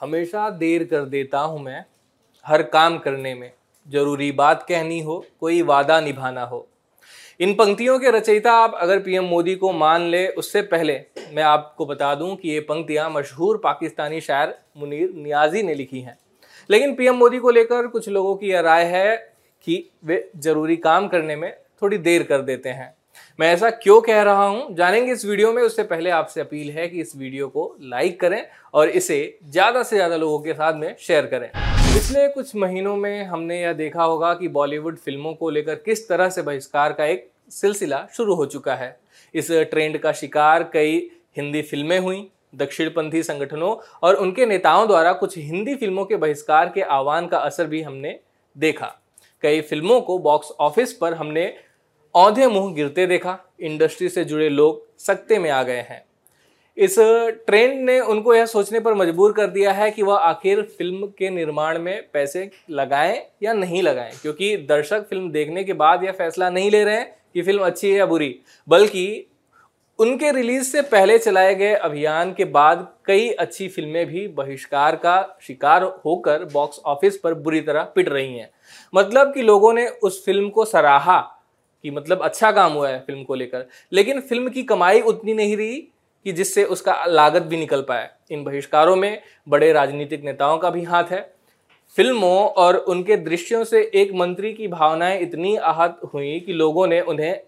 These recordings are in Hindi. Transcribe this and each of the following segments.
हमेशा देर कर देता हूँ मैं हर काम करने में। ज़रूरी बात कहनी हो, कोई वादा निभाना हो। इन पंक्तियों के रचयिता आप अगर पीएम मोदी को मान ले, उससे पहले मैं आपको बता दूँ कि ये पंक्तियाँ मशहूर पाकिस्तानी शायर मुनीर नियाजी ने लिखी हैं। लेकिन पीएम मोदी को लेकर कुछ लोगों की यह राय है कि वे ज़रूरी काम करने में थोड़ी देर कर देते हैं। मैं ऐसा क्यों कह रहा हूँ? जानेंगे इस वीडियो में। उससे पहले आपसे अपील है कि इस वीडियो को लाइक करें और इसे ज़्यादा से ज़्यादा लोगों के साथ में शेयर करें। पिछले कुछ महीनों में हमने यह देखा होगा कि बॉलीवुड फ़िल्मों को लेकर किस तरह से बहिष्कार का एक सिलसिला शुरू हो चुका है। इस ट्रेंड का शिकार कई हिंदी फ़िल्में हुई, दक्षिणपंथी संगठनों और उनके नेताओं द्वारा कुछ हिंदी फ़िल्मों के बहिष्कार के आह्वान का असर भी हमने देखा। कई फ़िल्मों को बॉक्स ऑफ़िस पर हमने औंधे मुँह गिरते देखा, इंडस्ट्री से जुड़े लोग सकते में आ गए हैं। इस ट्रेंड ने उनको यह सोचने पर मजबूर कर दिया है कि वह आखिर फ़िल्म के निर्माण में पैसे लगाएँ या नहीं लगाएँ, क्योंकि दर्शक फ़िल्म देखने के बाद यह फैसला नहीं ले रहे हैं कि फ़िल्म अच्छी है या बुरी, बल्कि उनके रिलीज़ से पहले चलाए गए अभियान के बाद कई अच्छी फ़िल्में भी बहिष्कार का शिकार होकर बॉक्स ऑफ़िस पर बुरी तरह पिट रही हैं। मतलब कि लोगों ने उस फ़िल्म को सराहा कि मतलब अच्छा काम हुआ है फ़िल्म को लेकर। लेकिन फ़िल्म की कमाई उतनी नहीं रही कि जिससे उसका लागत भी निकल पाए। इन बहिष्कारों में बड़े राजनीतिक नेताओं का भी हाथ है। फ़िल्मों और उनके दृश्यों से एक मंत्री की भावनाएँ इतनी आहत हुई कि लोगों ने उन्हें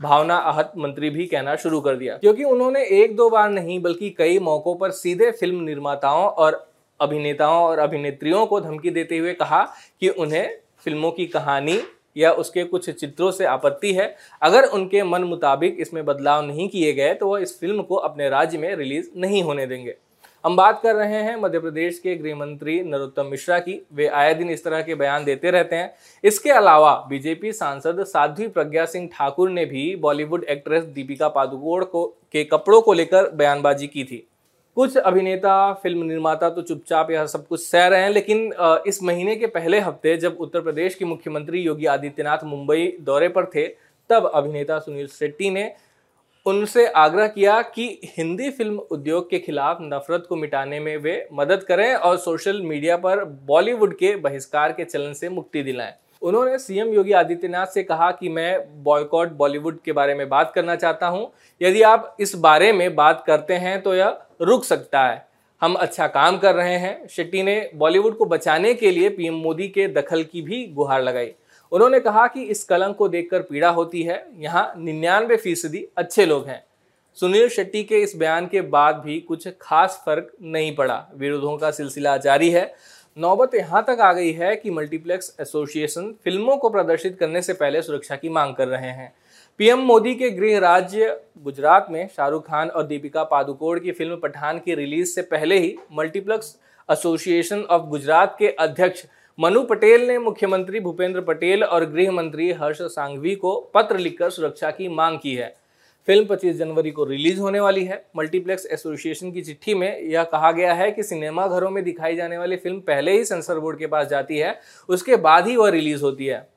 भावना आहत मंत्री भी कहना शुरू कर दिया। क्योंकि उन्होंने एक दो बार नहीं, बल्कि कई मौकों पर सीधे फ़िल्म निर्माताओं और अभिनेताओं और अभिनेत्रियों को धमकी देते हुए कहा कि उन्हें फ़िल्मों की कहानी या उसके कुछ चित्रों से आपत्ति है, अगर उनके मन मुताबिक इसमें बदलाव नहीं किए गए तो वह इस फ़िल्म को अपने राज्य में रिलीज़ नहीं होने देंगे। हम बात कर रहे हैं मध्य प्रदेश के गृह मंत्री नरोत्तम मिश्रा की। वे आए दिन इस तरह के बयान देते रहते हैं। इसके अलावा बीजेपी सांसद साध्वी प्रज्ञा सिंह ठाकुर ने भी बॉलीवुड एक्ट्रेस दीपिका पादुकोण को, के कपड़ों को लेकर बयानबाजी की थी। कुछ अभिनेता, फ़िल्म निर्माता तो चुपचाप यह सब कुछ सह रहे हैं, लेकिन इस महीने के पहले हफ़्ते जब उत्तर प्रदेश के मुख्यमंत्री योगी आदित्यनाथ मुंबई दौरे पर थे, तब अभिनेता सुनील शेट्टी ने उनसे आग्रह किया कि हिंदी फ़िल्म उद्योग के खिलाफ नफरत को मिटाने में वे मदद करें और सोशल मीडिया पर बॉलीवुड के बहिष्कार के चलन से मुक्ति दिलाएँ। उन्होंने सीएम योगी आदित्यनाथ से कहा कि मैं बॉयकॉट बॉलीवुड के बारे में बात करना चाहता हूँ। यदि आप इस बारे में बात करते हैं तो यह रुक सकता है। हम अच्छा काम कर रहे हैं। शेट्टी ने बॉलीवुड को बचाने के लिए पीएम मोदी के दखल की भी गुहार लगाई। उन्होंने कहा कि इस कलंक को देखकर पीड़ा होती है। यहाँ निन्यानवे फ़ीसदी अच्छे लोग हैं। सुनील शेट्टी के इस बयान के बाद भी कुछ खास फ़र्क नहीं पड़ा। विरोधों का सिलसिला जारी है। नौबत यहाँ तक आ गई है कि मल्टीप्लेक्स एसोसिएशन फ़िल्मों को प्रदर्शित करने से पहले सुरक्षा की मांग कर रहे हैं। पीएम मोदी के गृह राज्य गुजरात में शाहरुख खान और दीपिका पादुकोण की फ़िल्म पठान की रिलीज़ से पहले ही मल्टीप्लेक्स एसोसिएशन ऑफ़ गुजरात के अध्यक्ष मनु पटेल ने मुख्यमंत्री भूपेंद्र पटेल और गृह मंत्री हर्ष सांघवी को पत्र लिखकर सुरक्षा की मांग की है। फ़िल्म 25 जनवरी को रिलीज़ होने वाली है। मल्टीप्लेक्स एसोसिएशन की चिट्ठी में यह कहा गया है कि सिनेमा घरों में दिखाई जाने वाली फ़िल्म पहले ही सेंसर बोर्ड के पास जाती है, उसके बाद ही वह रिलीज़ होती है।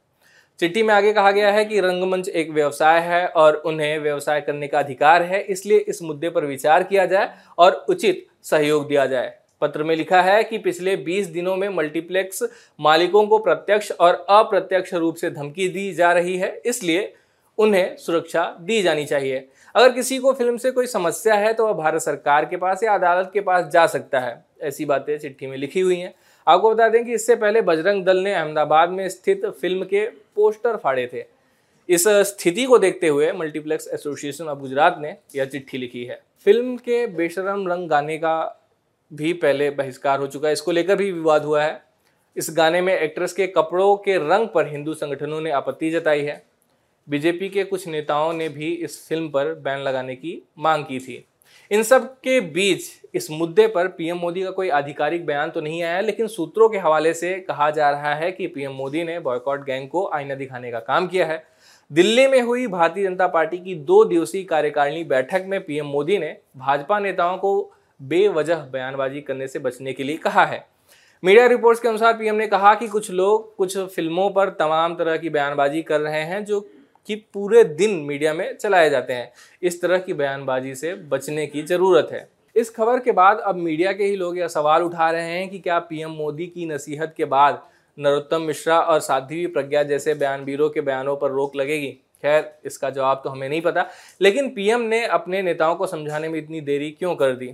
चिट्ठी में आगे कहा गया है कि रंगमंच एक व्यवसाय है और उन्हें व्यवसाय करने का अधिकार है, इसलिए इस मुद्दे पर विचार किया जाए और उचित सहयोग दिया जाए। पत्र में लिखा है कि पिछले 20 दिनों में मल्टीप्लेक्स मालिकों को प्रत्यक्ष और अप्रत्यक्ष रूप से धमकी दी जा रही है, इसलिए उन्हें सुरक्षा दी जानी चाहिए। अगर किसी को फ़िल्म से कोई समस्या है तो वह भारत सरकार के पास या अदालत के पास जा सकता है। ऐसी बातें चिट्ठी में लिखी हुई हैं। आपको बता दें कि इससे पहले बजरंग दल ने अहमदाबाद में स्थित फ़िल्म के पोस्टर फाड़े थे। इस स्थिति को देखते हुए मल्टीप्लेक्स एसोसिएशन ऑफ़ गुजरात ने यह चिट्ठी लिखी है। फ़िल्म के बेशरम रंग गाने का भी पहले बहिष्कार हो चुका है। इसको लेकर भी विवाद हुआ है। इस गाने में एक्ट्रेस के कपड़ों के रंग पर हिंदू संगठनों ने आपत्ति जताई है। बीजेपी के कुछ नेताओं ने भी इस फ़िल्म पर बैन लगाने की मांग की थी। इन सब के बीच इस मुद्दे पर पीएम मोदी का कोई आधिकारिक बयान तो नहीं आया, लेकिन सूत्रों के हवाले से कहा जा रहा है कि पीएम मोदी ने बॉयकॉट गैंग को आईना दिखाने का काम किया है। दिल्ली में हुई भारतीय जनता पार्टी की दो दिवसीय कार्यकारिणी बैठक में पीएम मोदी ने भाजपा नेताओं को बेवजह बयानबाजी करने से बचने के लिए कहा है। मीडिया रिपोर्ट्स के अनुसार पीएम ने कहा कि कुछ लोग कुछ फ़िल्मों पर तमाम तरह की बयानबाजी कर रहे हैं, जो कि पूरे दिन मीडिया में चलाए जाते हैं। इस तरह की बयानबाजी से बचने की ज़रूरत है। इस खबर के बाद अब मीडिया के ही लोग यह सवाल उठा रहे हैं कि क्या पीएम मोदी की नसीहत के बाद नरोत्तम मिश्रा और साध्वी प्रज्ञा जैसे बयानबीरों के बयानों पर रोक लगेगी? खैर, इसका जवाब तो हमें नहीं पता, लेकिन पीएम ने अपने नेताओं को समझाने में इतनी देरी क्यों कर दी?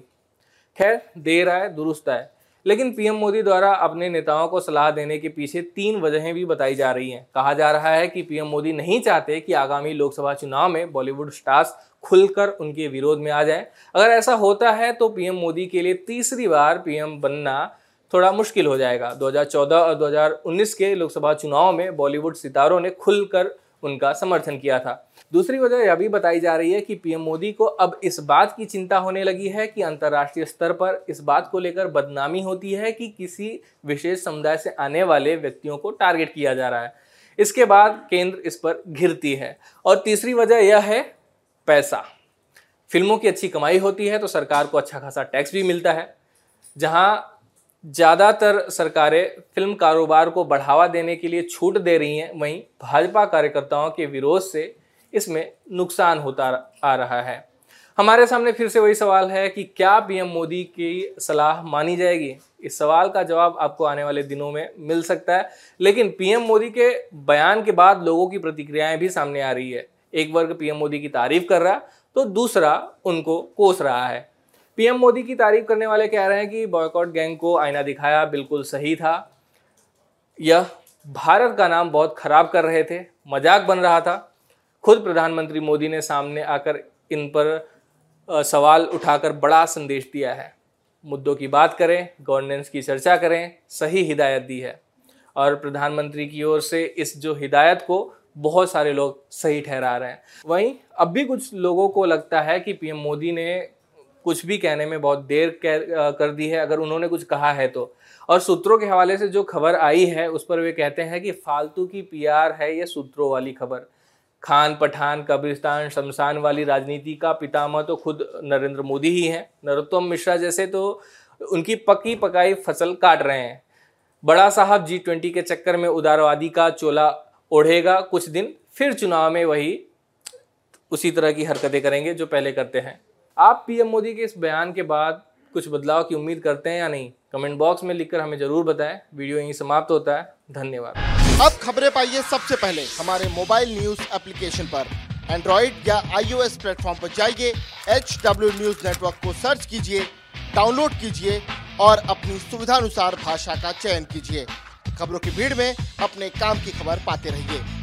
खैर, देर आए, दुरुस्त आए। लेकिन पीएम मोदी द्वारा अपने नेताओं को सलाह देने के पीछे तीन वजहें भी बताई जा रही हैं। कहा जा रहा है कि पीएम मोदी नहीं चाहते कि आगामी लोकसभा चुनाव में बॉलीवुड स्टार्स खुलकर उनके विरोध में आ जाएँ। अगर ऐसा होता है तो पीएम मोदी के लिए तीसरी बार पीएम बनना थोड़ा मुश्किल हो जाएगा। 2014 और 2019 के लोकसभा चुनाव में बॉलीवुड सितारों ने खुलकर उनका समर्थन किया था। दूसरी वजह यह भी बताई जा रही है कि पीएम मोदी को अब इस बात की चिंता होने लगी है कि अंतर्राष्ट्रीय स्तर पर इस बात को लेकर बदनामी होती है कि किसी विशेष समुदाय से आने वाले व्यक्तियों को टारगेट किया जा रहा है। इसके बाद केंद्र इस पर घिरती है। और तीसरी वजह यह है, पैसा। फ़िल्मों की अच्छी कमाई होती है तो सरकार को अच्छा खासा टैक्स भी मिलता है, जहाँ ज़्यादातर सरकारें फ़िल्म कारोबार को बढ़ावा देने के लिए छूट दे रही हैं। वहीं भाजपा कार्यकर्ताओं के विरोध से इसमें नुकसान होता आ रहा है। हमारे सामने फिर से वही सवाल है कि क्या पीएम मोदी की सलाह मानी जाएगी? इस सवाल का जवाब आपको आने वाले दिनों में मिल सकता है। लेकिन पीएम मोदी के बयान के बाद लोगों की प्रतिक्रियाएँ भी सामने आ रही है। एक वर्ग पीएम मोदी की तारीफ़ कर रहा तो दूसरा उनको कोस रहा है। पीएम मोदी की तारीफ़ करने वाले कह रहे हैं कि बॉयकॉट गैंग को आईना दिखाया बिल्कुल सही था। यह भारत का नाम बहुत खराब कर रहे थे, मज़ाक बन रहा था। खुद प्रधानमंत्री मोदी ने सामने आकर इन पर सवाल उठाकर बड़ा संदेश दिया है। मुद्दों की बात करें गवर्नेंस की चर्चा करें, सही हिदायत दी है। और प्रधानमंत्री की ओर से इस जो हिदायत को बहुत सारे लोग सही ठहरा रहे हैं। वहीं अब भी कुछ लोगों को लगता है कि पीएम मोदी ने कुछ भी कहने में बहुत देर कर दी है, अगर उन्होंने कुछ कहा है तो। और सूत्रों के हवाले से जो खबर आई है, उस पर वे कहते हैं कि फालतू की पीआर है ये सूत्रों वाली खबर। खान, पठान, कब्रिस्तान, शमशान वाली राजनीति का पितामह तो खुद नरेंद्र मोदी ही हैं। नरोत्तम मिश्रा जैसे तो उनकी पकी पकाई फ़सल काट रहे हैं। बड़ा साहब जी ट्वेंटी के चक्कर में उदारवादी का चोला ओढ़ेगा कुछ दिन, फिर चुनाव में वही उसी तरह की हरकतें करेंगे जो पहले करते हैं। आप पीएम मोदी के इस बयान के बाद कुछ बदलाव की उम्मीद करते हैं या नहीं? कमेंट बॉक्स में लिखकर हमें ज़रूर बताएँ। वीडियो यहीं समाप्त होता है। धन्यवाद। अब खबरें पाइए सबसे पहले हमारे मोबाइल न्यूज़ एप्लीकेशन पर। एंड्रॉइड या आईओएस प्लेटफॉर्म पर जाइए एच डब्ल्यू न्यूज़ नेटवर्क को सर्च कीजिए, डाउनलोड कीजिए और अपनी सुविधानुसार भाषा का चयन कीजिए। खबरों की भीड़ में अपने काम की खबर पाते रहिए।